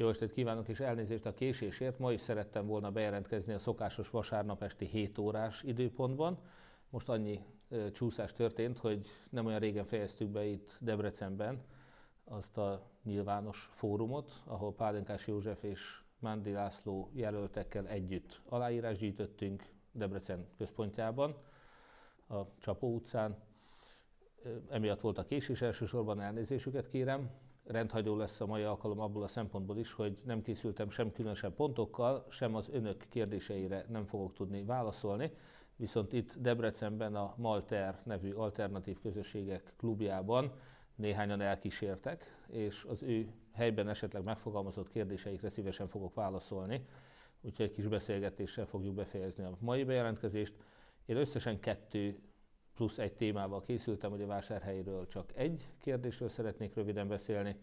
Jó estét kívánok, és elnézést a késésért. Ma is szerettem volna bejelentkezni a szokásos vasárnap esti 7 órás időpontban. Most annyi e, csúszás történt, hogy nem olyan régen fejeztük be itt Debrecenben azt a nyilvános fórumot, ahol Pálinkás József és Mándi László jelöltekkel együtt aláírás gyűjtöttünk Debrecen központjában, a Csapó utcán. Emiatt volt a késés, elsősorban elnézésüket kérem rendhagyó lesz a mai alkalom abból a szempontból is, hogy nem készültem sem különösebb pontokkal, sem az önök kérdéseire nem fogok tudni válaszolni. Viszont itt Debrecenben a Malter nevű alternatív közösségek klubjában néhányan elkísértek, és az ő helyben esetleg megfogalmazott kérdéseikre szívesen fogok válaszolni. Úgyhogy egy kis beszélgetéssel fogjuk befejezni a mai bejelentkezést. Én összesen kettő plusz egy témával készültem, hogy a vásárhelyről csak egy kérdésről szeretnék röviden beszélni,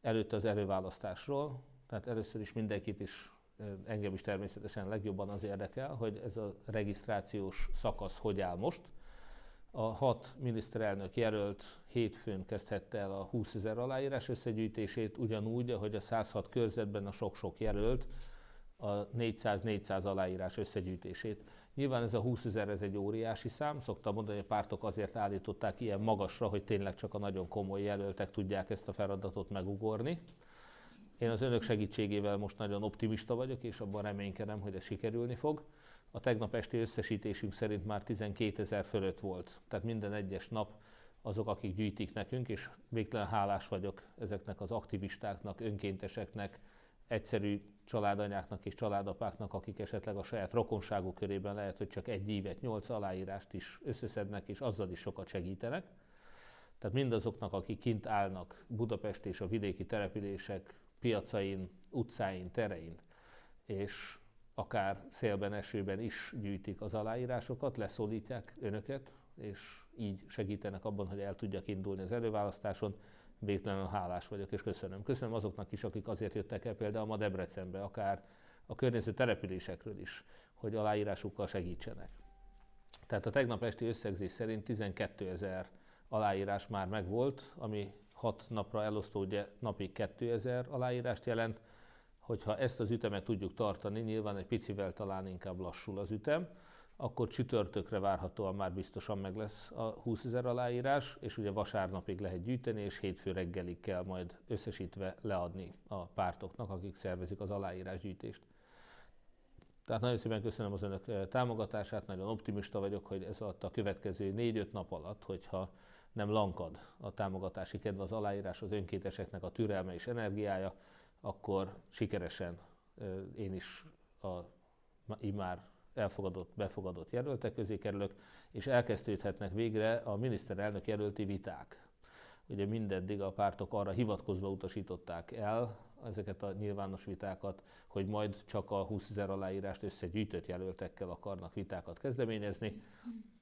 előtte az előválasztásról, tehát először is mindenkit is, engem is természetesen legjobban az érdekel, hogy ez a regisztrációs szakasz hogy áll most. A hat miniszterelnök jelölt hétfőn kezdhette el a 20 ezer aláírás összegyűjtését, ugyanúgy, ahogy a 106 körzetben a sok-sok jelölt a 400-400 aláírás összegyűjtését. Nyilván ez a 20 ezer, ez egy óriási szám. Szoktam mondani, hogy a pártok azért állították ilyen magasra, hogy tényleg csak a nagyon komoly jelöltek tudják ezt a feladatot megugorni. Én az önök segítségével most nagyon optimista vagyok, és abban reménykedem, hogy ez sikerülni fog. A tegnap esti összesítésünk szerint már 12 ezer fölött volt. Tehát minden egyes nap azok, akik gyűjtik nekünk, és végtelen hálás vagyok ezeknek az aktivistáknak, önkénteseknek, egyszerű családanyáknak és családapáknak, akik esetleg a saját rokonságuk körében lehet, hogy csak egy évet, nyolc aláírást is összeszednek, és azzal is sokat segítenek. Tehát mindazoknak, akik kint állnak Budapest és a vidéki települések piacain, utcáin, terein, és akár szélben, esőben is gyűjtik az aláírásokat, leszólítják önöket, és így segítenek abban, hogy el tudjak indulni az előválasztáson végtelenül hálás vagyok, és köszönöm. Köszönöm azoknak is, akik azért jöttek el például ma Debrecenbe, akár a környező településekről is, hogy aláírásukkal segítsenek. Tehát a tegnap esti összegzés szerint 12 ezer aláírás már megvolt, ami 6 napra elosztó ugye napig 2000 aláírást jelent. Hogyha ezt az ütemet tudjuk tartani, nyilván egy picivel talán inkább lassul az ütem, akkor csütörtökre várhatóan már biztosan meg lesz a 20 ezer aláírás, és ugye vasárnapig lehet gyűjteni, és hétfő reggelig kell majd összesítve leadni a pártoknak, akik szervezik az aláírásgyűjtést. Tehát nagyon szépen köszönöm az önök eh, támogatását, nagyon optimista vagyok, hogy ez alatt a következő 4-5 nap alatt, hogyha nem lankad a támogatási kedve, az aláírás, az önkéteseknek a türelme és energiája, akkor sikeresen eh, én is a immár elfogadott, befogadott jelöltek közé kerülök, és elkezdődhetnek végre a miniszterelnök jelölti viták. Ugye mindeddig a pártok arra hivatkozva utasították el ezeket a nyilvános vitákat, hogy majd csak a 20 ezer aláírást összegyűjtött jelöltekkel akarnak vitákat kezdeményezni.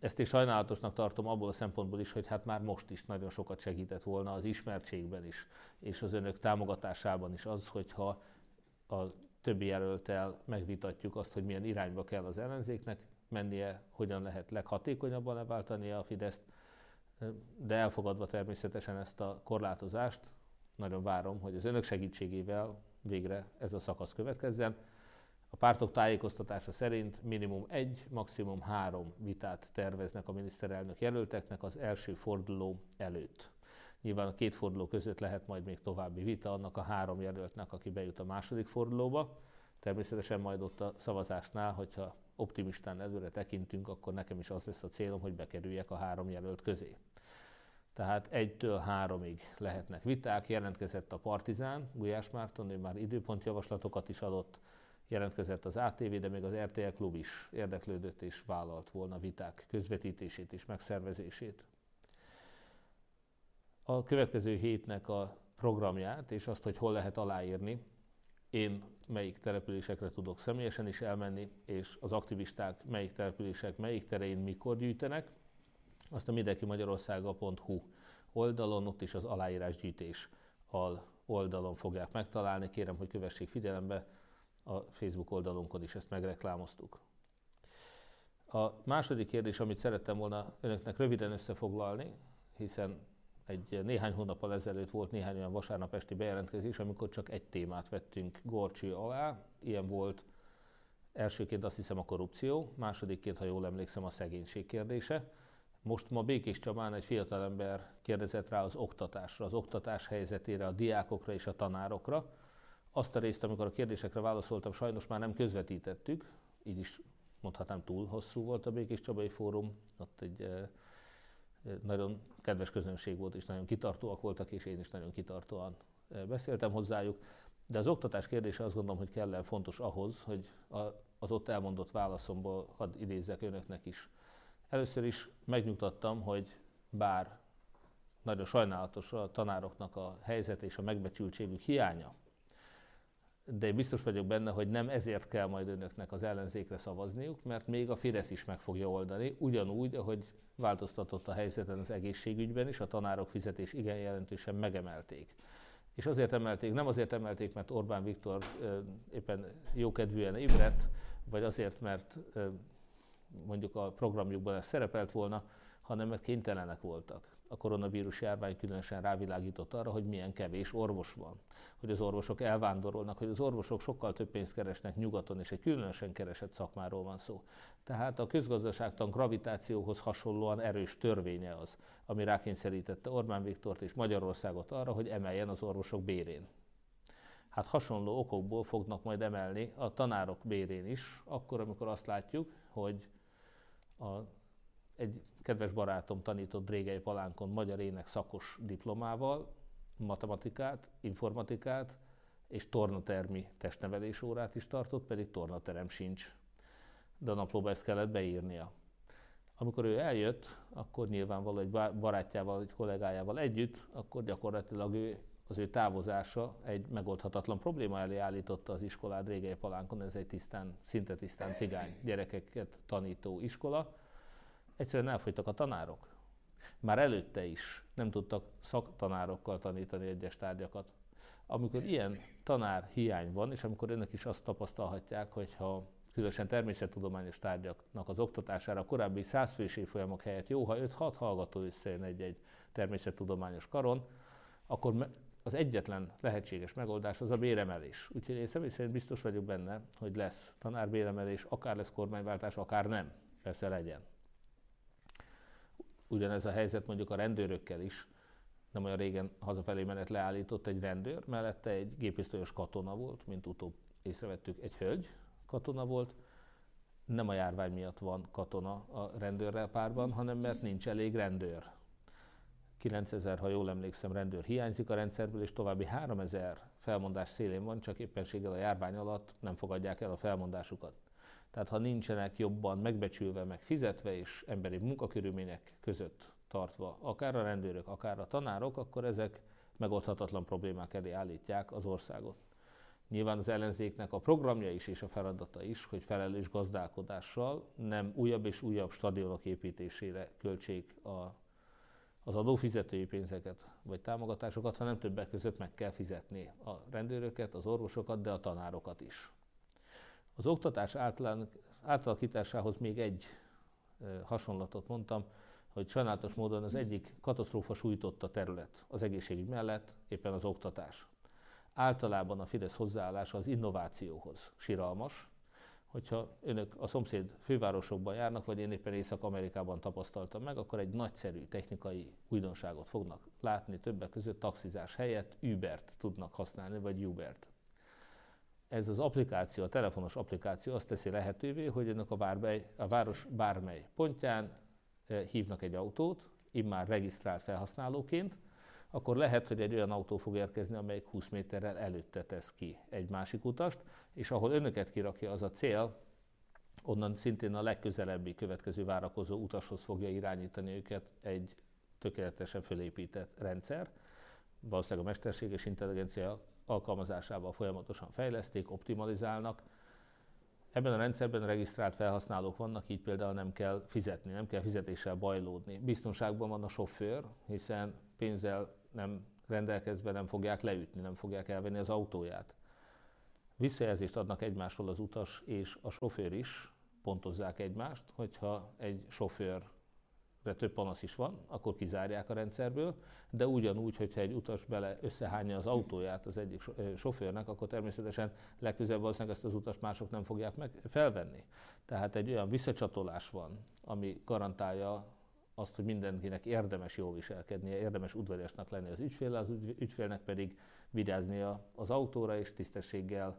Ezt is sajnálatosnak tartom abból a szempontból is, hogy hát már most is nagyon sokat segített volna az ismertségben is, és az önök támogatásában is az, hogyha a többi jelöltel megvitatjuk azt, hogy milyen irányba kell az ellenzéknek mennie, hogyan lehet leghatékonyabban leváltani a Fideszt, de elfogadva természetesen ezt a korlátozást, nagyon várom, hogy az önök segítségével végre ez a szakasz következzen. A pártok tájékoztatása szerint minimum egy, maximum három vitát terveznek a miniszterelnök jelölteknek az első forduló előtt. Nyilván a két forduló között lehet majd még további vita annak a három jelöltnek, aki bejut a második fordulóba. Természetesen majd ott a szavazásnál, hogyha optimistán előre tekintünk, akkor nekem is az lesz a célom, hogy bekerüljek a három jelölt közé. Tehát egytől háromig lehetnek viták. Jelentkezett a Partizán, Gulyás Márton, ő már időpontjavaslatokat is adott, jelentkezett az ATV, de még az RTL Klub is érdeklődött és vállalt volna viták közvetítését és megszervezését a következő hétnek a programját, és azt, hogy hol lehet aláírni, én melyik településekre tudok személyesen is elmenni, és az aktivisták melyik települések, melyik terein mikor gyűjtenek, azt a mindenkimagyarországa.hu oldalon, ott is az aláírásgyűjtés al oldalon fogják megtalálni. Kérem, hogy kövessék figyelembe, a Facebook oldalunkon is ezt megreklámoztuk. A második kérdés, amit szerettem volna önöknek röviden összefoglalni, hiszen egy néhány hónappal ezelőtt volt néhány olyan vasárnap esti bejelentkezés, amikor csak egy témát vettünk gorcső alá. Ilyen volt elsőként azt hiszem a korrupció, másodikként, ha jól emlékszem, a szegénység kérdése. Most ma Békés Csabán egy fiatalember kérdezett rá az oktatásra, az oktatás helyzetére, a diákokra és a tanárokra. Azt a részt, amikor a kérdésekre válaszoltam, sajnos már nem közvetítettük, így is mondhatnám túl hosszú volt a Békés Csabai Fórum, ott egy nagyon kedves közönség volt, és nagyon kitartóak voltak, és én is nagyon kitartóan beszéltem hozzájuk. De az oktatás kérdése azt gondolom, hogy kell fontos ahhoz, hogy az ott elmondott válaszomból hadd idézzek önöknek is. Először is megnyugtattam, hogy bár nagyon sajnálatos a tanároknak a helyzet és a megbecsültségük hiánya, de én biztos vagyok benne, hogy nem ezért kell majd önöknek az ellenzékre szavazniuk, mert még a Fidesz is meg fogja oldani, ugyanúgy, ahogy változtatott a helyzeten az egészségügyben is, a tanárok fizetés igen jelentősen megemelték. És azért emelték, nem azért emelték, mert Orbán Viktor éppen jókedvűen ébredt, vagy azért, mert mondjuk a programjukban ez szerepelt volna, hanem mert kénytelenek voltak a koronavírus járvány különösen rávilágított arra, hogy milyen kevés orvos van, hogy az orvosok elvándorolnak, hogy az orvosok sokkal több pénzt keresnek nyugaton, és egy különösen keresett szakmáról van szó. Tehát a közgazdaságtan gravitációhoz hasonlóan erős törvénye az, ami rákényszerítette Orbán Viktort és Magyarországot arra, hogy emeljen az orvosok bérén. Hát hasonló okokból fognak majd emelni a tanárok bérén is, akkor, amikor azt látjuk, hogy a, egy kedves barátom tanított Régei Palánkon magyar ének szakos diplomával, matematikát, informatikát és tornatermi testnevelés órát is tartott, pedig tornaterem sincs. De a naplóba ezt kellett beírnia. Amikor ő eljött, akkor nyilvánvaló egy barátjával, egy kollégájával együtt, akkor gyakorlatilag ő, az ő távozása egy megoldhatatlan probléma elé állította az iskolát Régei Palánkon, ez egy tisztán, szinte tisztán cigány gyerekeket tanító iskola, egyszerűen elfogytak a tanárok. Már előtte is nem tudtak szaktanárokkal tanítani egyes tárgyakat. Amikor ilyen tanár hiány van, és amikor önök is azt tapasztalhatják, hogyha különösen természettudományos tárgyaknak az oktatására a korábbi százfős évfolyamok helyett jó, ha 5-6 hallgató összejön egy-egy természettudományos karon, akkor az egyetlen lehetséges megoldás az a béremelés. Úgyhogy én személy szerint biztos vagyok benne, hogy lesz tanárbéremelés, akár lesz kormányváltás, akár nem. Persze legyen. Ugyanez a helyzet mondjuk a rendőrökkel is. Nem olyan régen hazafelé menet leállított egy rendőr, mellette egy gépisztolyos katona volt, mint utóbb észrevettük, egy hölgy katona volt. Nem a járvány miatt van katona a rendőrrel párban, hanem mert nincs elég rendőr. 9000, ha jól emlékszem, rendőr hiányzik a rendszerből, és további 3000 felmondás szélén van, csak éppenséggel a járvány alatt nem fogadják el a felmondásukat. Tehát ha nincsenek jobban megbecsülve, meg fizetve és emberi munkakörülmények között tartva, akár a rendőrök, akár a tanárok, akkor ezek megoldhatatlan problémák elé állítják az országot. Nyilván az ellenzéknek a programja is és a feladata is, hogy felelős gazdálkodással nem újabb és újabb stadionok építésére költsék a, az adófizetői pénzeket vagy támogatásokat, hanem többek között meg kell fizetni a rendőröket, az orvosokat, de a tanárokat is. Az oktatás átlán, átalakításához még egy hasonlatot mondtam, hogy sajnálatos módon az egyik katasztrófa sújtotta terület az egészségügy mellett éppen az oktatás. Általában a Fidesz hozzáállása az innovációhoz siralmas, hogyha önök a szomszéd fővárosokban járnak, vagy én éppen Észak-Amerikában tapasztaltam meg, akkor egy nagyszerű technikai újdonságot fognak látni többek között taxizás helyett Ubert tudnak használni, vagy Ubert ez az applikáció, a telefonos applikáció azt teszi lehetővé, hogy önök a, várbely, a város bármely pontján eh, hívnak egy autót, immár regisztrált felhasználóként, akkor lehet, hogy egy olyan autó fog érkezni, amelyik 20 méterrel előtte tesz ki egy másik utast, és ahol önöket kirakja az a cél, onnan szintén a legközelebbi következő várakozó utashoz fogja irányítani őket egy tökéletesen fölépített rendszer. Valószínűleg a mesterséges intelligencia alkalmazásával folyamatosan fejleszték, optimalizálnak. Ebben a rendszerben regisztrált felhasználók vannak, így például nem kell fizetni, nem kell fizetéssel bajlódni. Biztonságban van a sofőr, hiszen pénzzel nem rendelkezve nem fogják leütni, nem fogják elvenni az autóját. Visszajelzést adnak egymásról az utas és a sofőr is, pontozzák egymást, hogyha egy sofőr több panasz is van, akkor kizárják a rendszerből, de ugyanúgy, hogyha egy utas bele összehányja az autóját az egyik sofőrnek, akkor természetesen legközelebb valószínűleg ezt az utast mások nem fogják meg felvenni. Tehát egy olyan visszacsatolás van, ami garantálja azt, hogy mindenkinek érdemes jól viselkednie, érdemes udvariasnak lenni az ügyfél, az ügyfélnek pedig vigyáznia az autóra és tisztességgel,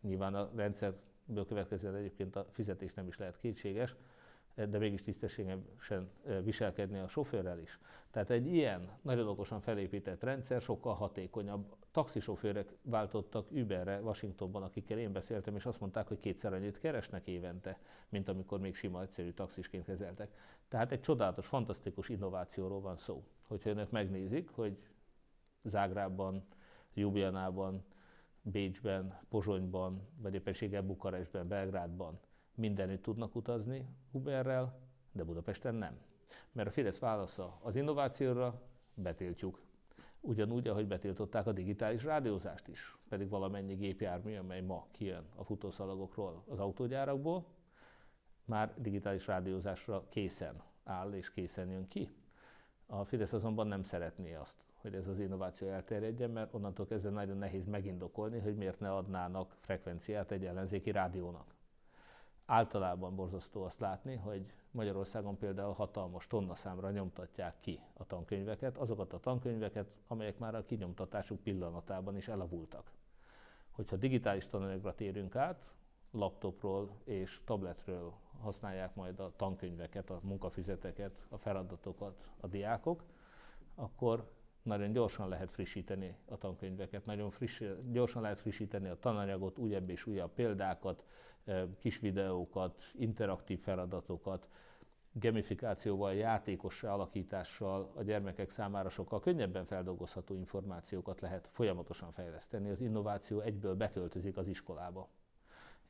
nyilván a rendszerből következően egyébként a fizetés nem is lehet kétséges, de mégis tisztességesen viselkedni a sofőrrel is. Tehát egy ilyen nagyon okosan felépített rendszer sokkal hatékonyabb. Taxisofőrek váltottak Uberre Washingtonban, akikkel én beszéltem, és azt mondták, hogy kétszer annyit keresnek évente, mint amikor még sima egyszerű taxisként kezeltek. Tehát egy csodálatos, fantasztikus innovációról van szó. Hogyha önök megnézik, hogy Zágrában, Ljubljanában, Bécsben, Pozsonyban, vagy éppenséggel Bukarestben, Belgrádban mindenütt tudnak utazni Uberrel, de Budapesten nem. Mert a Fidesz válasza az innovációra betiltjuk. Ugyanúgy, ahogy betiltották a digitális rádiózást is, pedig valamennyi gépjármű, amely ma kijön a futószalagokról az autógyárakból, már digitális rádiózásra készen áll és készen jön ki. A Fidesz azonban nem szeretné azt, hogy ez az innováció elterjedjen, mert onnantól kezdve nagyon nehéz megindokolni, hogy miért ne adnának frekvenciát egy ellenzéki rádiónak. Általában borzasztó azt látni, hogy Magyarországon például hatalmas számra nyomtatják ki a tankönyveket, azokat a tankönyveket, amelyek már a kinyomtatásuk pillanatában is elavultak. Hogyha digitális tananyagra térünk át, laptopról és tabletről használják majd a tankönyveket, a munkafizeteket, a feladatokat a diákok, akkor nagyon gyorsan lehet frissíteni a tankönyveket, nagyon friss, gyorsan lehet frissíteni a tananyagot, újabb és újabb példákat, kis videókat, interaktív feladatokat, gamifikációval, játékos alakítással a gyermekek számára sokkal könnyebben feldolgozható információkat lehet folyamatosan fejleszteni. Az innováció egyből beköltözik az iskolába.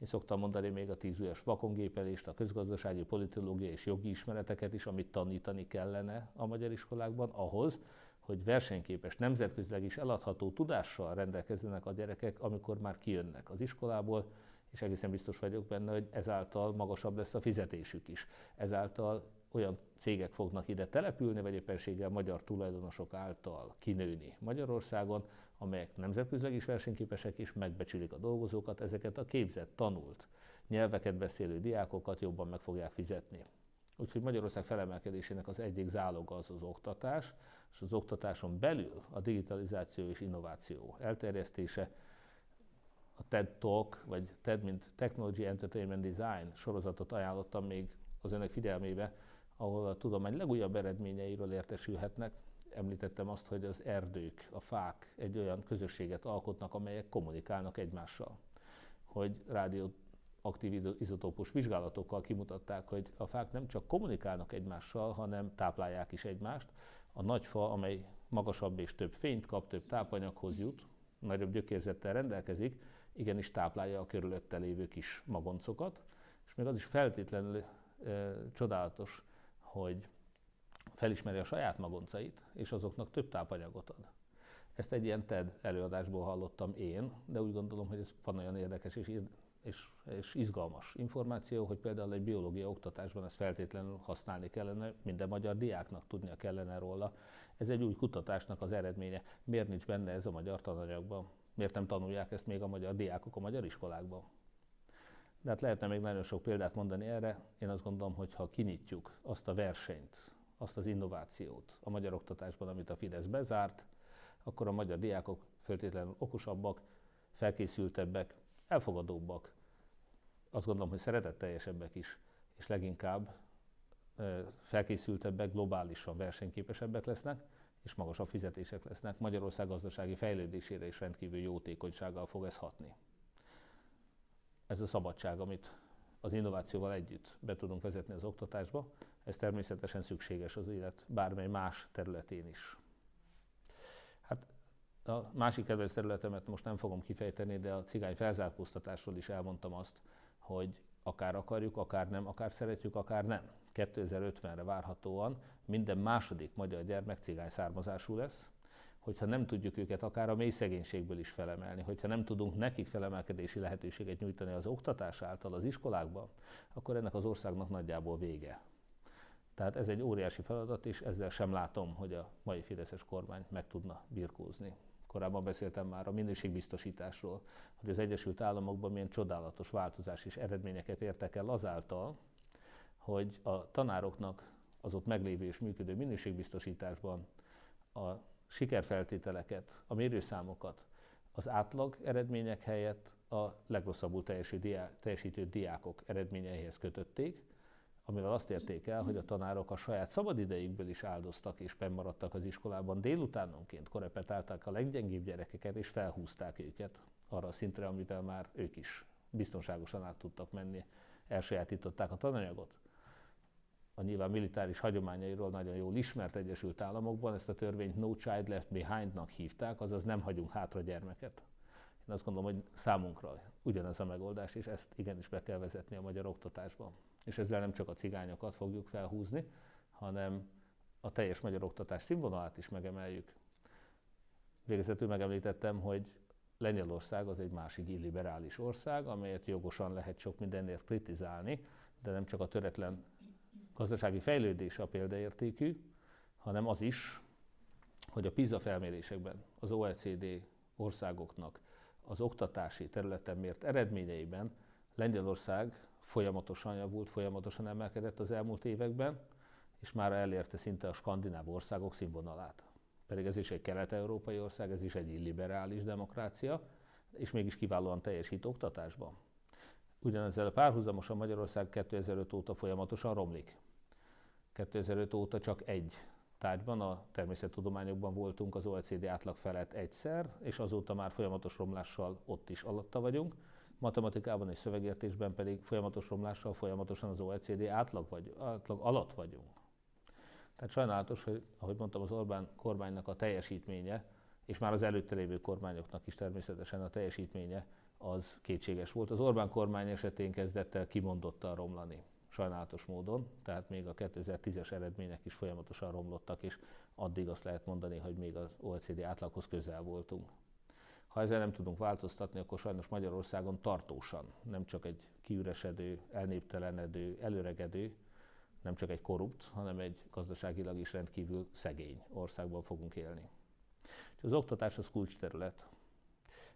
Én szoktam mondani még a tízújas vakongépelést, a közgazdasági, politológiai és jogi ismereteket is, amit tanítani kellene a magyar iskolákban ahhoz, hogy versenyképes, nemzetközileg is eladható tudással rendelkezzenek a gyerekek, amikor már kijönnek az iskolából, és egészen biztos vagyok benne, hogy ezáltal magasabb lesz a fizetésük is. Ezáltal olyan cégek fognak ide települni, vagy éppenséggel magyar tulajdonosok által kinőni Magyarországon, amelyek nemzetközileg is versenyképesek és megbecsülik a dolgozókat, ezeket a képzett, tanult, nyelveket beszélő diákokat jobban meg fogják fizetni. Úgyhogy Magyarország felemelkedésének az egyik záloga az az oktatás, és az oktatáson belül a digitalizáció és innováció elterjesztése, a TED Talk, vagy TED, mint Technology Entertainment Design sorozatot ajánlottam még az önök figyelmébe, ahol a tudomány legújabb eredményeiről értesülhetnek. Említettem azt, hogy az erdők, a fák egy olyan közösséget alkotnak, amelyek kommunikálnak egymással. Hogy rádió aktív izotópus vizsgálatokkal kimutatták, hogy a fák nem csak kommunikálnak egymással, hanem táplálják is egymást. A nagy fa, amely magasabb és több fényt kap, több tápanyaghoz jut, nagyobb gyökérzettel rendelkezik, igenis táplálja a körülötte lévő kis magoncokat, és még az is feltétlenül e, csodálatos, hogy felismeri a saját magoncait, és azoknak több tápanyagot ad. Ezt egy ilyen TED előadásból hallottam én, de úgy gondolom, hogy ez van olyan érdekes és, és, és izgalmas információ, hogy például egy biológia oktatásban ezt feltétlenül használni kellene, minden magyar diáknak tudnia kellene róla. Ez egy új kutatásnak az eredménye. Miért nincs benne ez a magyar tananyagban? Miért nem tanulják ezt még a magyar diákok a magyar iskolákban? De hát lehetne még nagyon sok példát mondani erre. Én azt gondolom, hogy ha kinyitjuk azt a versenyt, azt az innovációt a magyar oktatásban, amit a Fidesz bezárt, akkor a magyar diákok föltétlenül okosabbak, felkészültebbek, elfogadóbbak, azt gondolom, hogy szeretetteljesebbek is, és leginkább felkészültebbek, globálisan versenyképesebbek lesznek, és magasabb fizetések lesznek. Magyarország gazdasági fejlődésére is rendkívül jótékonysággal fog ez hatni. Ez a szabadság, amit az innovációval együtt be tudunk vezetni az oktatásba, ez természetesen szükséges az élet bármely más területén is. Hát a másik kedvenc területemet most nem fogom kifejteni, de a cigány felzárkóztatásról is elmondtam azt, hogy akár akarjuk, akár nem, akár szeretjük, akár nem. 2050-re várhatóan minden második magyar gyermek cigány származású lesz, hogyha nem tudjuk őket akár a mély szegénységből is felemelni, hogyha nem tudunk nekik felemelkedési lehetőséget nyújtani az oktatás által az iskolákban, akkor ennek az országnak nagyjából vége. Tehát ez egy óriási feladat, és ezzel sem látom, hogy a mai Fideszes kormány meg tudna birkózni. Korábban beszéltem már a minőségbiztosításról, hogy az Egyesült Államokban milyen csodálatos változás és eredményeket értek el azáltal, hogy a tanároknak az ott meglévő és működő minőségbiztosításban a sikerfeltételeket, a mérőszámokat az átlag eredmények helyett a legrosszabbul teljesítő diákok eredményeihez kötötték, amivel azt érték el, hogy a tanárok a saját szabadidejükből is áldoztak és maradtak az iskolában délutánonként, korepetálták a leggyengébb gyerekeket és felhúzták őket arra a szintre, amivel már ők is biztonságosan át tudtak menni, elsajátították a tananyagot. A nyilván militáris hagyományairól nagyon jól ismert Egyesült Államokban ezt a törvényt No Child Left Behind-nak hívták, azaz nem hagyunk hátra gyermeket. Én azt gondolom, hogy számunkra ugyanez a megoldás, és ezt igenis be kell vezetni a magyar oktatásban és ezzel nem csak a cigányokat fogjuk felhúzni, hanem a teljes magyar oktatás színvonalát is megemeljük. Végezetül megemlítettem, hogy Lengyelország az egy másik illiberális ország, amelyet jogosan lehet sok mindenért kritizálni, de nem csak a töretlen gazdasági fejlődés a példaértékű, hanem az is, hogy a PISA felmérésekben az OECD országoknak az oktatási területen mért eredményeiben Lengyelország folyamatosan javult, folyamatosan emelkedett az elmúlt években, és már elérte szinte a skandináv országok színvonalát. Pedig ez is egy kelet-európai ország, ez is egy illiberális demokrácia, és mégis kiválóan teljesít oktatásban. Ugyanezzel párhuzamosan Magyarország 2005 óta folyamatosan romlik. 2005 óta csak egy tárgyban, a természettudományokban voltunk az OECD átlag felett egyszer, és azóta már folyamatos romlással ott is alatta vagyunk matematikában és szövegértésben pedig folyamatos romlással folyamatosan az OECD átlag, vagy, átlag alatt vagyunk. Tehát sajnálatos, hogy ahogy mondtam, az Orbán kormánynak a teljesítménye, és már az előtte lévő kormányoknak is természetesen a teljesítménye az kétséges volt. Az Orbán kormány esetén kezdett el kimondottan romlani, sajnálatos módon, tehát még a 2010-es eredmények is folyamatosan romlottak, és addig azt lehet mondani, hogy még az OECD átlaghoz közel voltunk. Ha ezzel nem tudunk változtatni, akkor sajnos Magyarországon tartósan, nem csak egy kiüresedő, elnéptelenedő, előregedő, nem csak egy korrupt, hanem egy gazdaságilag is rendkívül szegény országban fogunk élni. És az oktatás az kulcsterület.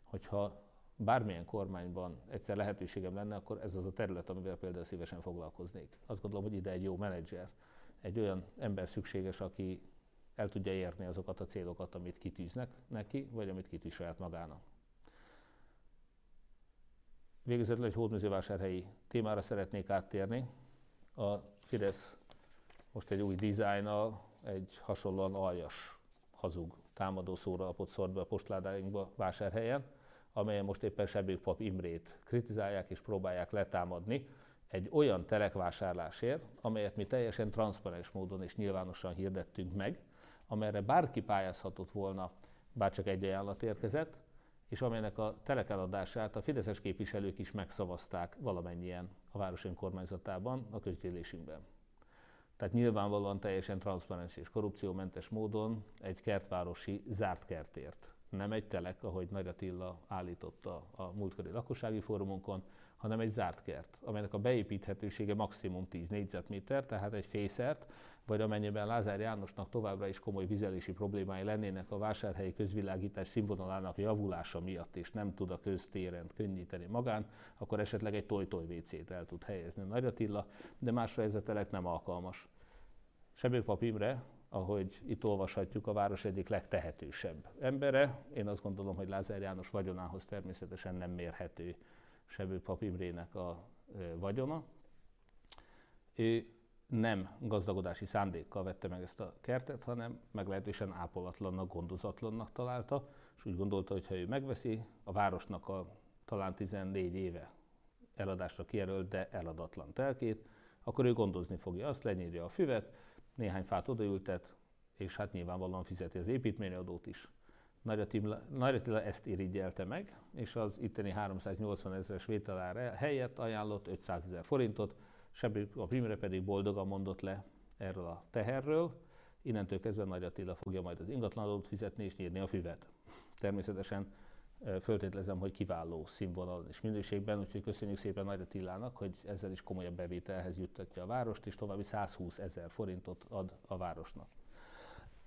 Hogyha bármilyen kormányban egyszer lehetőségem lenne, akkor ez az a terület, amivel például szívesen foglalkoznék. Azt gondolom, hogy ide egy jó menedzser, egy olyan ember szükséges, aki el tudja érni azokat a célokat, amit kitűznek neki, vagy amit kitűz saját magának. Végezetül egy hódműzővásárhelyi témára szeretnék áttérni. A Fidesz most egy új dizájnnal, egy hasonlóan aljas, hazug támadó szóra szórt be a postládáinkba vásárhelyen, amelyen most éppen Sebők Pap Imrét kritizálják és próbálják letámadni egy olyan telekvásárlásért, amelyet mi teljesen transzparens módon és nyilvánosan hirdettünk meg, amelyre bárki pályázhatott volna, bár csak egy ajánlat érkezett, és amelynek a telekeladását a fideszes képviselők is megszavazták valamennyien a város önkormányzatában, a közgyűlésünkben. Tehát nyilvánvalóan teljesen transzparens és korrupciómentes módon egy kertvárosi zárt kertért. Nem egy telek, ahogy Nagy Attila állította a múltkori lakossági fórumunkon, hanem egy zárt kert, amelynek a beépíthetősége maximum 10 négyzetméter, tehát egy fészert, vagy amennyiben Lázár Jánosnak továbbra is komoly vizelési problémái lennének a vásárhelyi közvilágítás színvonalának javulása miatt, és nem tud a köztéren könnyíteni magán, akkor esetleg egy toj-toj WC-t el tud helyezni Nagy Attila, de másra ez a telek nem alkalmas. Sebőpap Imre, ahogy itt olvashatjuk, a város egyik legtehetősebb embere. Én azt gondolom, hogy Lázár János vagyonához természetesen nem mérhető Sebőpap Imrének a vagyona. Ő nem gazdagodási szándékkal vette meg ezt a kertet, hanem meglehetősen ápolatlannak, gondozatlannak találta, és úgy gondolta, hogy ha ő megveszi, a városnak a talán 14 éve eladásra kijelölt, de eladatlan telkét, akkor ő gondozni fogja azt, lenyírja a füvet, néhány fát odaültet, és hát nyilvánvalóan fizeti az építményadót is. Nagy Attila ezt irigyelte meg, és az itteni 380 ezeres vételára helyett ajánlott 500 ezer forintot, a Primre pedig boldogan mondott le erről a teherről, innentől kezdve Nagy Attila fogja majd az ingatlanadót fizetni és nyírni a füvet. Természetesen föltételezem, hogy kiváló színvonalon és minőségben, úgyhogy köszönjük szépen Nagy Attilának, hogy ezzel is komolyabb bevételhez juttatja a várost, és további 120 ezer forintot ad a városnak.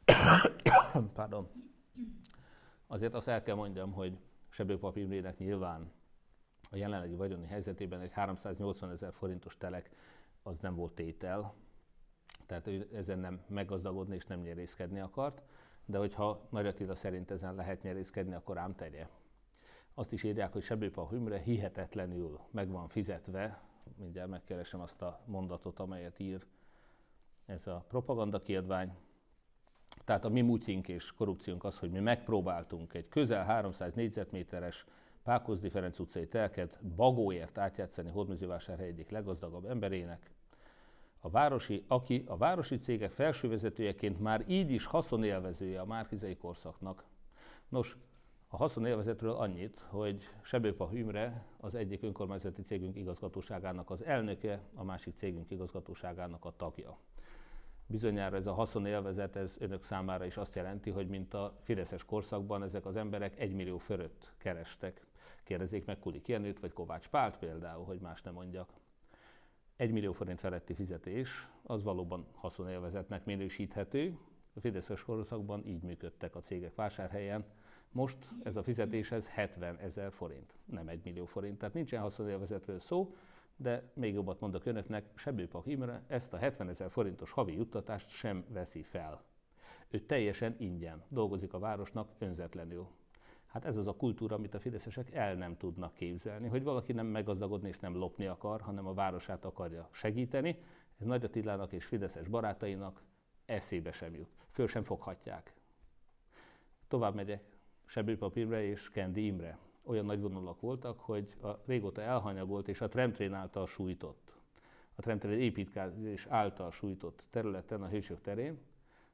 Pardon. Azért azt el kell mondjam, hogy Sebőpap Imrének nyilván a jelenlegi vagyoni helyzetében egy 380 ezer forintos telek az nem volt tétel, tehát ő ezen nem meggazdagodni és nem nyerészkedni akart, de hogyha Nagy Attila szerint ezen lehet nyerészkedni, akkor ám tegye. Azt is írják, hogy Sebőpa Hümre hihetetlenül meg van fizetve, mindjárt megkeresem azt a mondatot, amelyet ír ez a propaganda kiadvány. Tehát a mi múltjunk és korrupciónk az, hogy mi megpróbáltunk egy közel 300 négyzetméteres Pákozdi Ferenc utcai telket bagóért átjátszani Hódmezővásárhely egyik leggazdagabb emberének, a városi, aki a városi cégek felsővezetőjeként már így is haszonélvezője a márkizai korszaknak. Nos, a haszonélvezetről annyit, hogy Sebőpa Hümre az egyik önkormányzati cégünk igazgatóságának az elnöke, a másik cégünk igazgatóságának a tagja. Bizonyára ez a haszonélvezet, ez önök számára is azt jelenti, hogy mint a Fideszes korszakban ezek az emberek egy millió fölött kerestek. Kérdezzék meg Kulik Jenőt, vagy Kovács Pált például, hogy más nem mondjak. 1 millió forint feletti fizetés az valóban haszonélvezetnek minősíthető. A Fideszes korszakban így működtek a cégek vásárhelyen. Most ez a fizetés ez 70 ezer forint, nem 1 millió forint. Tehát nincsen haszonélvezetről szó, de még jobbat mondok önöknek, Sebőpak Imre ezt a 70 ezer forintos havi juttatást sem veszi fel. Ő teljesen ingyen dolgozik a városnak önzetlenül. Hát ez az a kultúra, amit a fideszesek el nem tudnak képzelni, hogy valaki nem meggazdagodni és nem lopni akar, hanem a városát akarja segíteni. Ez Nagy Attilának és fideszes barátainak eszébe sem jut. Föl sem foghatják. Tovább megyek. Sebőpap Imre és Kendi Imre. Olyan nagy vonalak voltak, hogy a régóta elhanyagolt és a Tremtrén által sújtott, a Tremtrén építkezés által sújtott területen, a Hősök terén,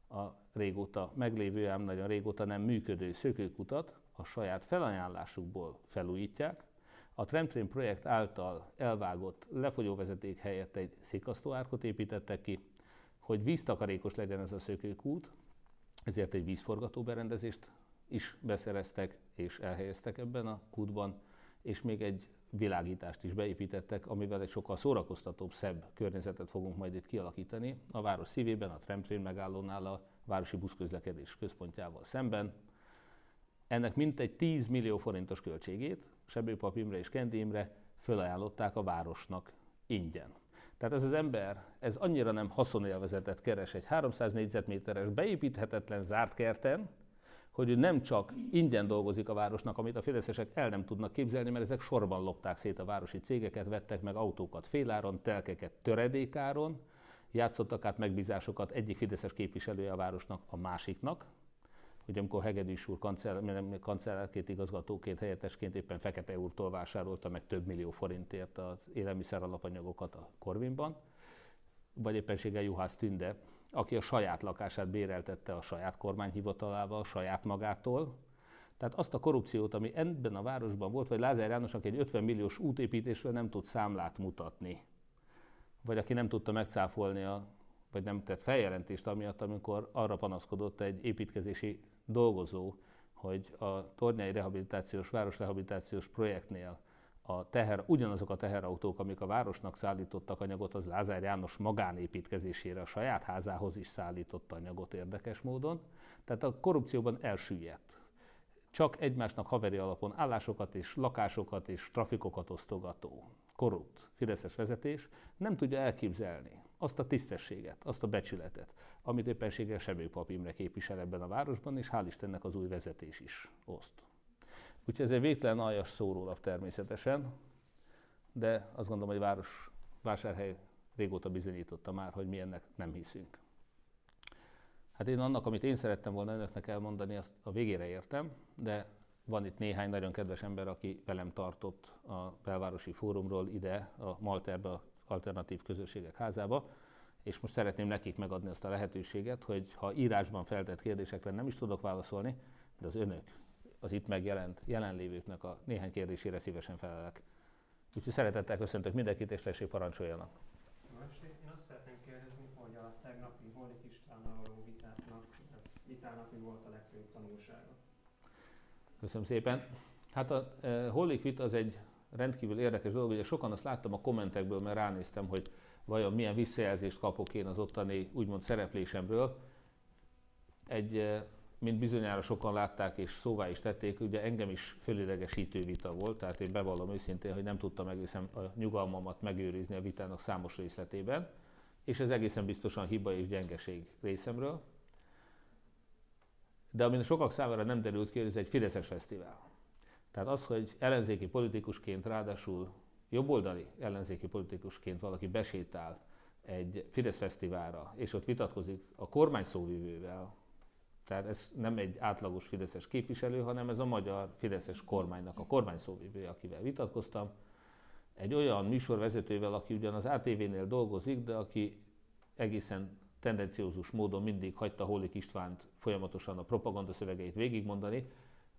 a régóta meglévő, ám nagyon régóta nem működő szökőkutat a saját felajánlásukból felújítják, a Tramtrain projekt által elvágott lefogyóvezeték helyett egy szikasztóárkot építettek ki, hogy víztakarékos legyen ez a szökőkút, ezért egy vízforgató berendezést is beszereztek és elhelyeztek ebben a kútban, és még egy világítást is beépítettek, amivel egy sokkal szórakoztatóbb, szebb környezetet fogunk majd itt kialakítani a város szívében, a Tramtrain megállónál a városi buszközlekedés központjával szemben, ennek mintegy 10 millió forintos költségét Sebőpap Imre és Kendi Imre fölajánlották a városnak ingyen. Tehát ez az ember, ez annyira nem haszonélvezetet keres egy 300 négyzetméteres beépíthetetlen zárt kerten, hogy ő nem csak ingyen dolgozik a városnak, amit a fideszesek el nem tudnak képzelni, mert ezek sorban lopták szét a városi cégeket, vettek meg autókat féláron, telkeket töredékáron, játszottak át megbízásokat egyik fideszes képviselője a városnak a másiknak, hogy amikor Hegedűs úr kancellár, kancellárként, igazgatóként, helyettesként éppen Fekete úrtól vásárolta meg több millió forintért az élelmiszer alapanyagokat a Korvinban, vagy éppenséggel Juhász Tünde, aki a saját lakását béreltette a saját kormányhivatalával, saját magától. Tehát azt a korrupciót, ami ebben a városban volt, vagy Lázár Jánosnak egy 50 milliós útépítésről nem tud számlát mutatni, vagy aki nem tudta megcáfolni a vagy nem tett feljelentést amiatt, amikor arra panaszkodott egy építkezési dolgozó, hogy a tornyai rehabilitációs, városrehabilitációs projektnél a teher, ugyanazok a teherautók, amik a városnak szállítottak anyagot, az Lázár János magánépítkezésére, a saját házához is szállított anyagot érdekes módon. Tehát a korrupcióban elsüllyedt. Csak egymásnak haveri alapon állásokat és lakásokat és trafikokat osztogató, korrupt Fideszes vezetés nem tudja elképzelni, azt a tisztességet, azt a becsületet, amit éppenséggel Sebőpap Imre képvisel ebben a városban, és hál' Istennek az új vezetés is oszt. Úgyhogy ez egy végtelen aljas szórólap természetesen, de azt gondolom, hogy város, vásárhely régóta bizonyította már, hogy mi ennek nem hiszünk. Hát én annak, amit én szerettem volna önöknek elmondani, azt a végére értem, de van itt néhány nagyon kedves ember, aki velem tartott a belvárosi fórumról ide, a Malterbe, a alternatív közösségek házába, és most szeretném nekik megadni azt a lehetőséget, hogy ha írásban feltett kérdésekre nem is tudok válaszolni, de az önök, az itt megjelent jelenlévőknek a néhány kérdésére szívesen felelek. Úgyhogy szeretettel köszöntök mindenkit, és tessék parancsoljanak. Most én azt szeretném kérdezni, hogy a tegnapi Holik Istvánnal való vitának, vitának mi volt a legfőbb tanulsága? Köszönöm szépen. Hát a e, Hollik vita az egy rendkívül érdekes dolog, ugye sokan azt láttam a kommentekből, mert ránéztem, hogy vajon milyen visszajelzést kapok én az ottani úgymond szereplésemről. Egy, e, mint bizonyára sokan látták és szóvá is tették, ugye engem is fölidegesítő vita volt, tehát én bevallom őszintén, hogy nem tudtam egészen a nyugalmamat megőrizni a vitának számos részletében, és ez egészen biztosan hiba és gyengeség részemről. De amin sokak számára nem derült ki, ez egy Fideszes fesztivál. Tehát az, hogy ellenzéki politikusként, ráadásul jobboldali ellenzéki politikusként valaki besétál egy Fidesz fesztiválra, és ott vitatkozik a kormány szóvivővel, tehát ez nem egy átlagos Fideszes képviselő, hanem ez a magyar Fideszes kormánynak a kormány szóvivője, akivel vitatkoztam. Egy olyan műsorvezetővel, aki ugyan az ATV-nél dolgozik, de aki egészen tendenciózus módon mindig hagyta Hollik Istvánt folyamatosan a propaganda szövegeit végigmondani,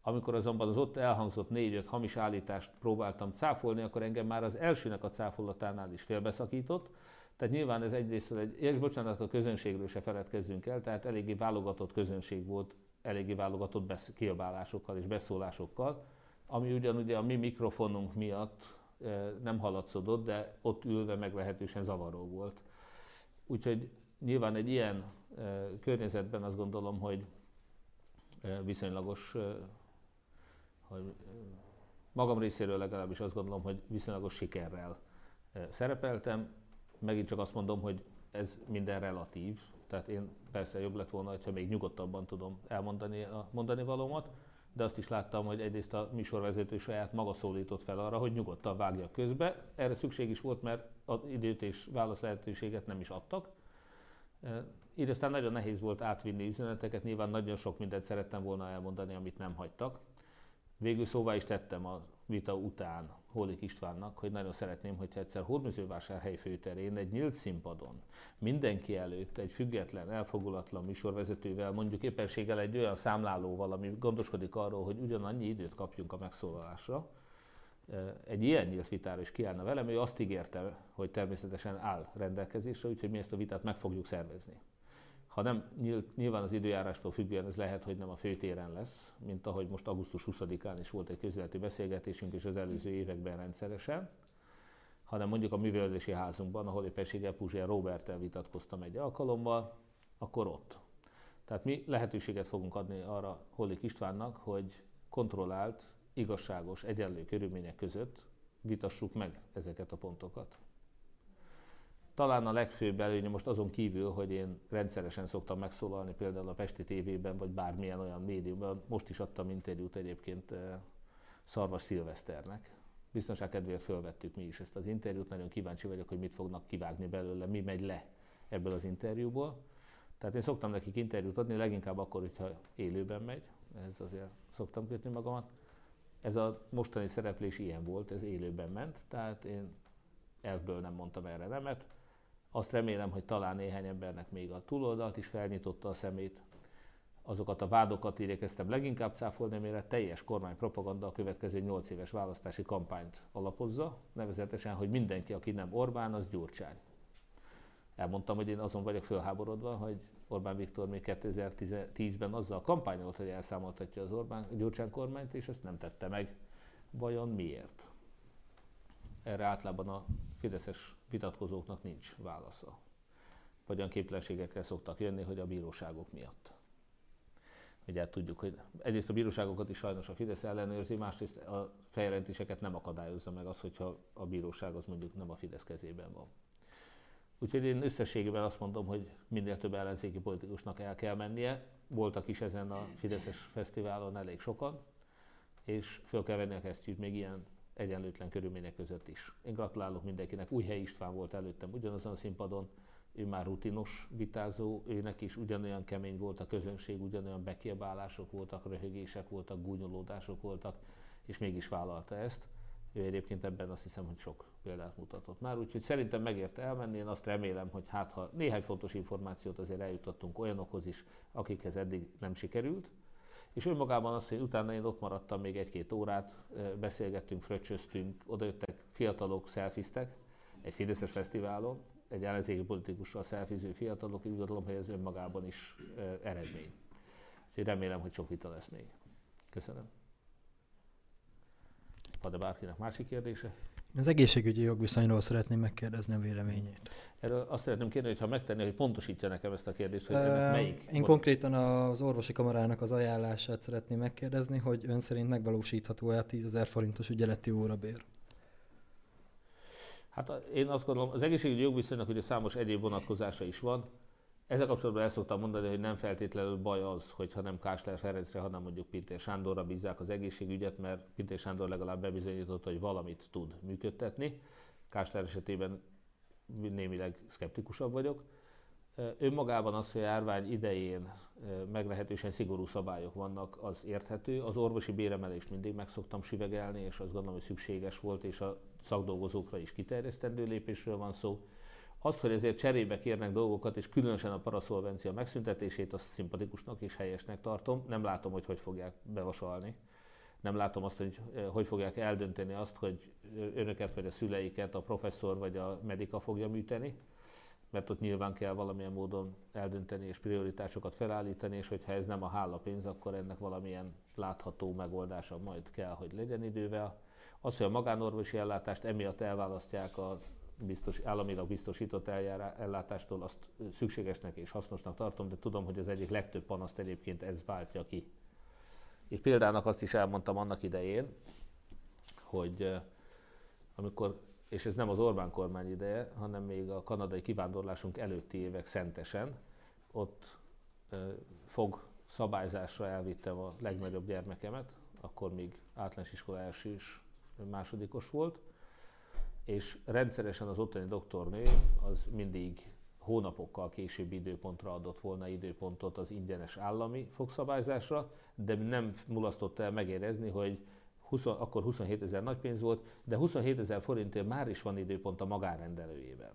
amikor azonban az ott elhangzott négy-öt hamis állítást próbáltam cáfolni, akkor engem már az elsőnek a cáfolatánál is félbeszakított. Tehát nyilván ez egyrészt egy, és bocsánat, a közönségről se feledkezzünk el, tehát eléggé válogatott közönség volt, eléggé válogatott besz- kiabálásokkal és beszólásokkal, ami ugyan ugye a mi mikrofonunk miatt e, nem haladszodott, de ott ülve meglehetősen zavaró volt. Úgyhogy nyilván egy ilyen e, környezetben azt gondolom, hogy e, viszonylagos hogy magam részéről legalábbis azt gondolom, hogy viszonylagos sikerrel szerepeltem. Megint csak azt mondom, hogy ez minden relatív, tehát én persze jobb lett volna, ha még nyugodtabban tudom elmondani a mondani valómat, de azt is láttam, hogy egyrészt a műsorvezető saját maga szólított fel arra, hogy nyugodtan vágja közbe. Erre szükség is volt, mert az időt és válasz lehetőséget nem is adtak. Így aztán nagyon nehéz volt átvinni üzeneteket, nyilván nagyon sok mindent szerettem volna elmondani, amit nem hagytak. Végül szóvá is tettem a vita után Hólik Istvánnak, hogy nagyon szeretném, hogyha egyszer Hódműzővásárhely főterén egy nyílt színpadon mindenki előtt egy független, elfogulatlan műsorvezetővel, mondjuk éppenséggel egy olyan számlálóval, ami gondoskodik arról, hogy ugyanannyi időt kapjunk a megszólalásra, egy ilyen nyílt vitára is kiállna velem, ő azt ígérte, hogy természetesen áll rendelkezésre, úgyhogy mi ezt a vitát meg fogjuk szervezni. Ha nem, nyilván az időjárástól függően ez lehet, hogy nem a főtéren lesz, mint ahogy most augusztus 20-án is volt egy közéleti beszélgetésünk, és az előző években rendszeresen, hanem mondjuk a művelődési házunkban, ahol éppenséggel Puzsér Roberttel vitatkoztam egy alkalommal, akkor ott. Tehát mi lehetőséget fogunk adni arra Hollik Istvánnak, hogy kontrollált, igazságos, egyenlő körülmények között vitassuk meg ezeket a pontokat. Talán a legfőbb előnye most azon kívül, hogy én rendszeresen szoktam megszólalni például a Pesti TV-ben, vagy bármilyen olyan médiumban. Most is adtam interjút egyébként eh, Szarvas Szilveszternek. Biztonság kedvéért fölvettük mi is ezt az interjút, nagyon kíváncsi vagyok, hogy mit fognak kivágni belőle, mi megy le ebből az interjúból. Tehát én szoktam nekik interjút adni, leginkább akkor, hogyha élőben megy, ez azért szoktam kötni magamat. Ez a mostani szereplés ilyen volt, ez élőben ment, tehát én elfből nem mondtam erre nemet. Azt remélem, hogy talán néhány embernek még a túloldalt is felnyitotta a szemét. Azokat a vádokat igyekeztem leginkább cáfolni, amire teljes kormánypropaganda a következő 8 éves választási kampányt alapozza, nevezetesen, hogy mindenki, aki nem Orbán, az Gyurcsány. Elmondtam, hogy én azon vagyok fölháborodva, hogy Orbán Viktor még 2010-ben azzal kampányolt, hogy elszámoltatja az Orbán Gyurcsány kormányt, és ezt nem tette meg. Vajon miért? Erre általában a fideszes vitatkozóknak nincs válasza. Vagy olyan képtelenségekkel szoktak jönni, hogy a bíróságok miatt. Ugye hát tudjuk, hogy egyrészt a bíróságokat is sajnos a Fidesz ellenőrzi, másrészt a feljelentéseket nem akadályozza meg az, hogyha a bíróság az mondjuk nem a Fidesz kezében van. Úgyhogy én összességében azt mondom, hogy minél több ellenzéki politikusnak el kell mennie. Voltak is ezen a Fideszes fesztiválon elég sokan, és föl kell venni a kesztyűt még ilyen egyenlőtlen körülmények között is. Én gratulálok mindenkinek. Újhely István volt előttem ugyanazon a színpadon, ő már rutinos vitázó, őnek is ugyanolyan kemény volt a közönség, ugyanolyan bekiabálások voltak, röhögések voltak, gúnyolódások voltak, és mégis vállalta ezt. Ő egyébként ebben azt hiszem, hogy sok példát mutatott már, úgyhogy szerintem megérte elmenni, én azt remélem, hogy hát ha néhány fontos információt azért eljutottunk olyanokhoz is, akikhez eddig nem sikerült, és önmagában az, hogy utána én ott maradtam még egy-két órát, beszélgettünk, fröccsöztünk, odajöttek fiatalok, szelfiztek egy Fideszes fesztiválon, egy ellenzéki politikussal szelfiző fiatalok, úgy gondolom, hogy ez önmagában is eredmény. Úgyhogy remélem, hogy sok vita lesz még. Köszönöm. Van-e bárkinek másik kérdése? Az egészségügyi jogviszonyról szeretném megkérdezni a véleményét. Erről azt szeretném kérni, hogy ha megtenni, hogy pontosítja nekem ezt a kérdést, hogy melyik. Én konkrétan az orvosi kamarának az ajánlását szeretném megkérdezni, hogy ön szerint megvalósítható-e a 10 ezer forintos ügyeleti órabér? Hát én azt gondolom, az egészségügyi jogviszonynak ugye számos egyéb vonatkozása is van. Ezzel kapcsolatban el szoktam mondani, hogy nem feltétlenül baj az, hogyha nem Kásler Ferencre, hanem mondjuk Pintér Sándorra bízzák az egészségügyet, mert Pintér Sándor legalább bebizonyította, hogy valamit tud működtetni. Kásler esetében némileg szkeptikusabb vagyok. Önmagában az, hogy a járvány idején meglehetősen szigorú szabályok vannak, az érthető. Az orvosi béremelést mindig meg szoktam süvegelni, és azt gondolom, hogy szükséges volt, és a szakdolgozókra is kiterjesztendő lépésről van szó. Azt, hogy ezért cserébe kérnek dolgokat, és különösen a paraszolvencia megszüntetését, azt szimpatikusnak és helyesnek tartom. Nem látom, hogy hogy fogják bevasalni. Nem látom azt, hogy hogy fogják eldönteni azt, hogy önöket vagy a szüleiket a professzor vagy a medika fogja műteni mert ott nyilván kell valamilyen módon eldönteni és prioritásokat felállítani, és hogyha ez nem a hálapénz, akkor ennek valamilyen látható megoldása majd kell, hogy legyen idővel. Az, hogy a magánorvosi ellátást emiatt elválasztják az biztos, államilag biztosított eljárá, ellátástól, azt szükségesnek és hasznosnak tartom, de tudom, hogy az egyik legtöbb panaszt egyébként ez váltja ki. És példának azt is elmondtam annak idején, hogy amikor és ez nem az Orbán kormány ideje, hanem még a kanadai kivándorlásunk előtti évek szentesen, ott fog szabályzásra elvittem a legnagyobb gyermekemet, akkor még általános iskola első és másodikos volt, és rendszeresen az ottani doktornő az mindig hónapokkal később időpontra adott volna időpontot az ingyenes állami fogszabályzásra, de nem mulasztotta el megérezni, hogy 20, akkor 27 ezer nagy pénz volt, de 27 ezer forintért már is van időpont a magánrendelőjében.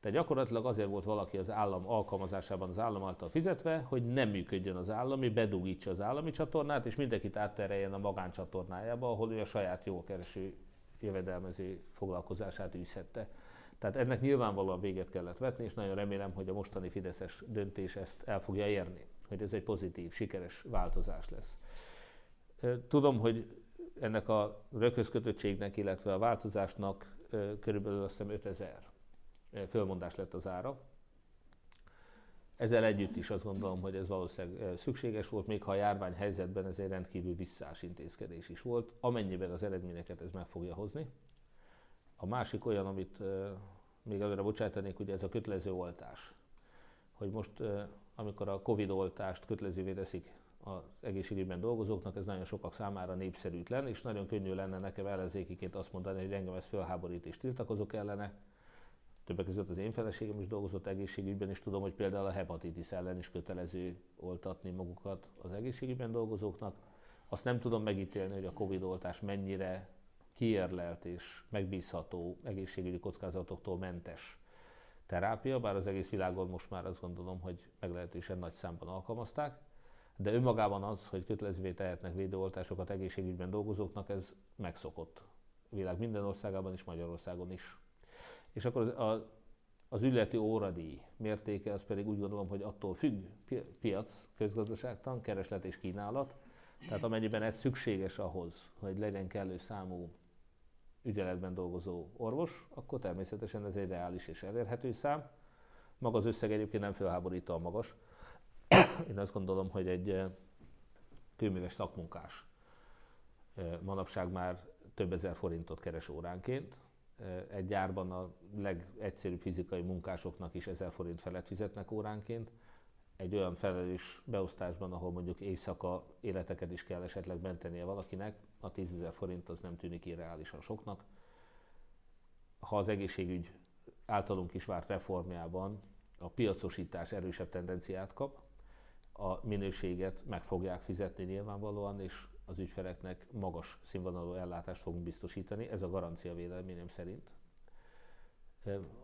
Tehát gyakorlatilag azért volt valaki az állam alkalmazásában az állam által fizetve, hogy nem működjön az állami, bedugítsa az állami csatornát, és mindenkit áttereljen a magáncsatornájába, ahol ő a saját jól kereső jövedelmező foglalkozását űzhette. Tehát ennek nyilvánvalóan véget kellett vetni, és nagyon remélem, hogy a mostani Fideszes döntés ezt el fogja érni, hogy ez egy pozitív, sikeres változás lesz. Tudom, hogy ennek a röghözkötöttségnek, illetve a változásnak körülbelül azt hiszem 5000 fölmondás lett az ára. Ezzel együtt is azt gondolom, hogy ez valószínűleg szükséges volt, még ha a járvány helyzetben ez egy rendkívül visszás intézkedés is volt, amennyiben az eredményeket ez meg fogja hozni. A másik olyan, amit még előre bocsátanék, ugye ez a kötelező oltás. Hogy most, amikor a Covid oltást kötelezővé teszik az egészségügyben dolgozóknak, ez nagyon sokak számára népszerűtlen, és nagyon könnyű lenne nekem ellenzékiként azt mondani, hogy engem ez fölháborít és tiltakozok ellene. Többek között az én feleségem is dolgozott egészségügyben, és tudom, hogy például a hepatitis ellen is kötelező oltatni magukat az egészségügyben dolgozóknak. Azt nem tudom megítélni, hogy a Covid oltás mennyire kiérlelt és megbízható egészségügyi kockázatoktól mentes terápia, bár az egész világon most már azt gondolom, hogy meglehetősen nagy számban alkalmazták de önmagában az, hogy kötelezővé tehetnek védőoltásokat egészségügyben dolgozóknak, ez megszokott világ minden országában és Magyarországon is. És akkor az, a, az ügyeleti óradíj mértéke az pedig úgy gondolom, hogy attól függ piac, közgazdaságtan, kereslet és kínálat. Tehát amennyiben ez szükséges ahhoz, hogy legyen kellő számú ügyeletben dolgozó orvos, akkor természetesen ez egy reális és elérhető szám. Maga az összeg egyébként nem felháborítóan magas, én azt gondolom, hogy egy eh, kőműves szakmunkás eh, manapság már több ezer forintot keres óránként. Egy gyárban a legegyszerűbb fizikai munkásoknak is ezer forint felett fizetnek óránként. Egy olyan felelős beosztásban, ahol mondjuk éjszaka életeket is kell esetleg mentenie valakinek, a 10 ezer forint az nem tűnik irreálisan soknak. Ha az egészségügy általunk is várt reformjában a piacosítás erősebb tendenciát kap, a minőséget meg fogják fizetni nyilvánvalóan, és az ügyfeleknek magas színvonalú ellátást fogunk biztosítani, ez a garancia véleményem szerint.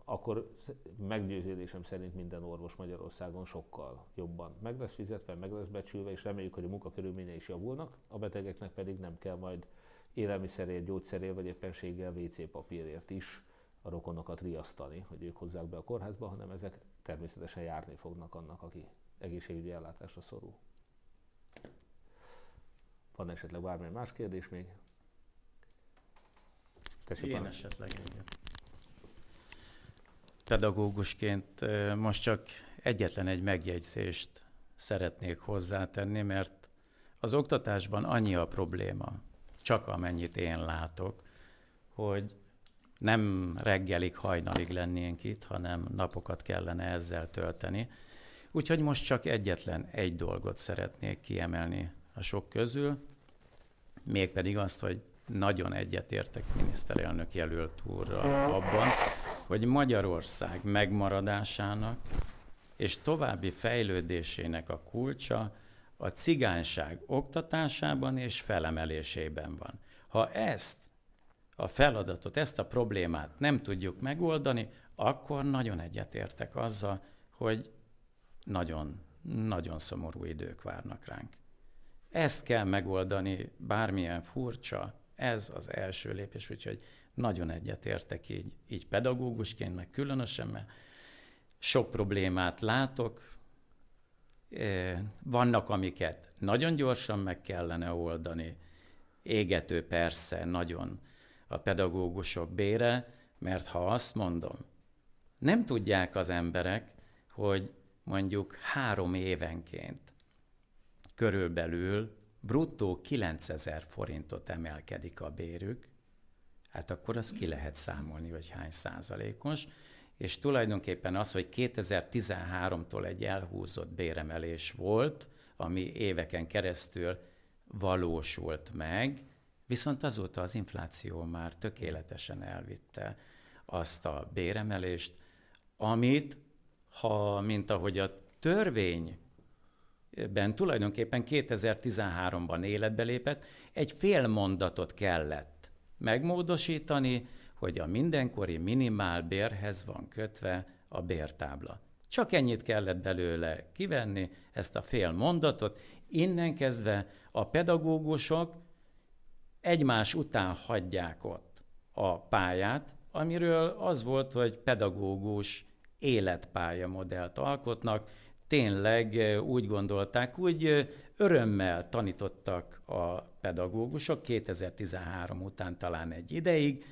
Akkor meggyőződésem szerint minden orvos Magyarországon sokkal jobban meg lesz fizetve, meg lesz becsülve, és reméljük, hogy a munkakörülményei is javulnak, a betegeknek pedig nem kell majd élelmiszerért, gyógyszerért vagy éppenséggel WC papírért is a rokonokat riasztani, hogy ők hozzák be a kórházba, hanem ezek természetesen járni fognak annak, aki egészségügyi ellátásra szorul. Van esetleg bármilyen más kérdés még? Tessék Én esetleg egyet. Pedagógusként most csak egyetlen egy megjegyzést szeretnék hozzátenni, mert az oktatásban annyi a probléma, csak amennyit én látok, hogy nem reggelig, hajnalig lennénk itt, hanem napokat kellene ezzel tölteni. Úgyhogy most csak egyetlen egy dolgot szeretnék kiemelni a sok közül, mégpedig azt, hogy nagyon egyetértek miniszterelnök jelölt úrral abban, hogy Magyarország megmaradásának és további fejlődésének a kulcsa a cigányság oktatásában és felemelésében van. Ha ezt a feladatot, ezt a problémát nem tudjuk megoldani, akkor nagyon egyetértek azzal, hogy nagyon, nagyon szomorú idők várnak ránk. Ezt kell megoldani, bármilyen furcsa, ez az első lépés, úgyhogy nagyon egyetértek így, így pedagógusként, meg különösen, mert sok problémát látok, vannak, amiket nagyon gyorsan meg kellene oldani, égető persze nagyon a pedagógusok bére, mert ha azt mondom, nem tudják az emberek, hogy mondjuk három évenként körülbelül bruttó 9000 forintot emelkedik a bérük, hát akkor azt ki lehet számolni, hogy hány százalékos, és tulajdonképpen az, hogy 2013-tól egy elhúzott béremelés volt, ami éveken keresztül valósult meg, viszont azóta az infláció már tökéletesen elvitte azt a béremelést, amit, ha, mint ahogy a törvény ben tulajdonképpen 2013-ban életbe lépett, egy fél mondatot kellett megmódosítani, hogy a mindenkori minimálbérhez van kötve a bértábla. Csak ennyit kellett belőle kivenni, ezt a fél mondatot. Innen kezdve a pedagógusok egymás után hagyják ott a pályát, amiről az volt, hogy pedagógus életpályamodellt alkotnak, tényleg úgy gondolták, úgy örömmel tanítottak a pedagógusok 2013 után talán egy ideig,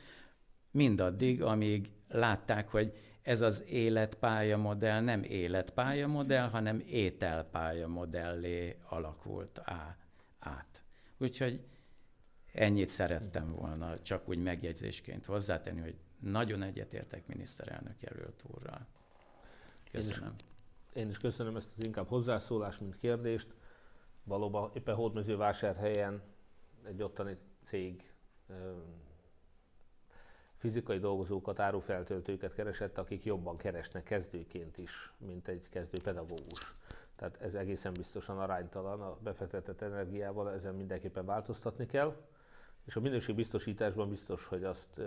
mindaddig, amíg látták, hogy ez az életpályamodell nem életpályamodell, hanem ételpályamodellé alakult á, át. Úgyhogy ennyit szerettem volna csak úgy megjegyzésként hozzátenni, hogy nagyon egyetértek miniszterelnök jelölt úrral. Köszönöm. Én is köszönöm ezt az inkább hozzászólást, mint kérdést. Valóban éppen Hódmezővásárhelyen egy ottani cég fizikai dolgozókat, árufeltöltőket keresett, akik jobban keresnek kezdőként is, mint egy kezdő pedagógus. Tehát ez egészen biztosan aránytalan a befektetett energiával, ezen mindenképpen változtatni kell. És a minőségbiztosításban biztos, hogy azt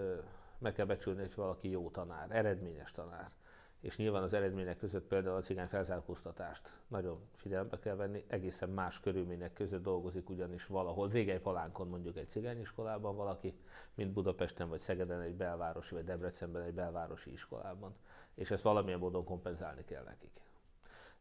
meg kell becsülni, hogy valaki jó tanár, eredményes tanár és nyilván az eredmények között például a cigány felzárkóztatást nagyon figyelembe kell venni, egészen más körülmények között dolgozik ugyanis valahol, Régely Palánkon mondjuk egy cigányiskolában valaki, mint Budapesten vagy Szegeden egy belvárosi, vagy Debrecenben egy belvárosi iskolában, és ezt valamilyen módon kompenzálni kell nekik.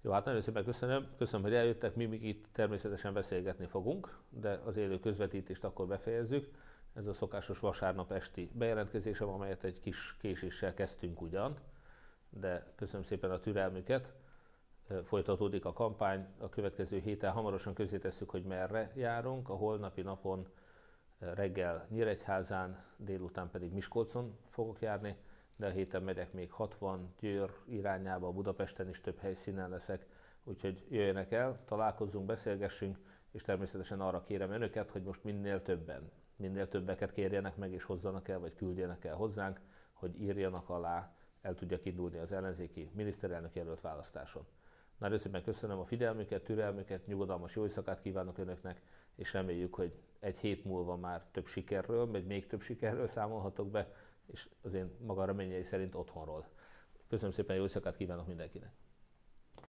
Jó, hát nagyon szépen köszönöm, köszönöm, hogy eljöttek, mi még itt természetesen beszélgetni fogunk, de az élő közvetítést akkor befejezzük. Ez a szokásos vasárnap esti bejelentkezésem, amelyet egy kis késéssel kezdtünk ugyan, de köszönöm szépen a türelmüket. Folytatódik a kampány, a következő héten hamarosan közé tesszük, hogy merre járunk. A holnapi napon reggel Nyíregyházán, délután pedig Miskolcon fogok járni, de a héten megyek még 60 Győr irányába, Budapesten is több helyszínen leszek, úgyhogy jöjjenek el, találkozzunk, beszélgessünk, és természetesen arra kérem önöket, hogy most minél többen, minél többeket kérjenek meg és hozzanak el, vagy küldjenek el hozzánk, hogy írjanak alá el tudjak indulni az ellenzéki miniszterelnök jelölt választáson. Nagyon szépen köszönöm a figyelmüket, türelmüket, nyugodalmas jó éjszakát kívánok Önöknek, és reméljük, hogy egy hét múlva már több sikerről, vagy még több sikerről számolhatok be, és az én maga reményei szerint otthonról. Köszönöm szépen, jó éjszakát kívánok mindenkinek!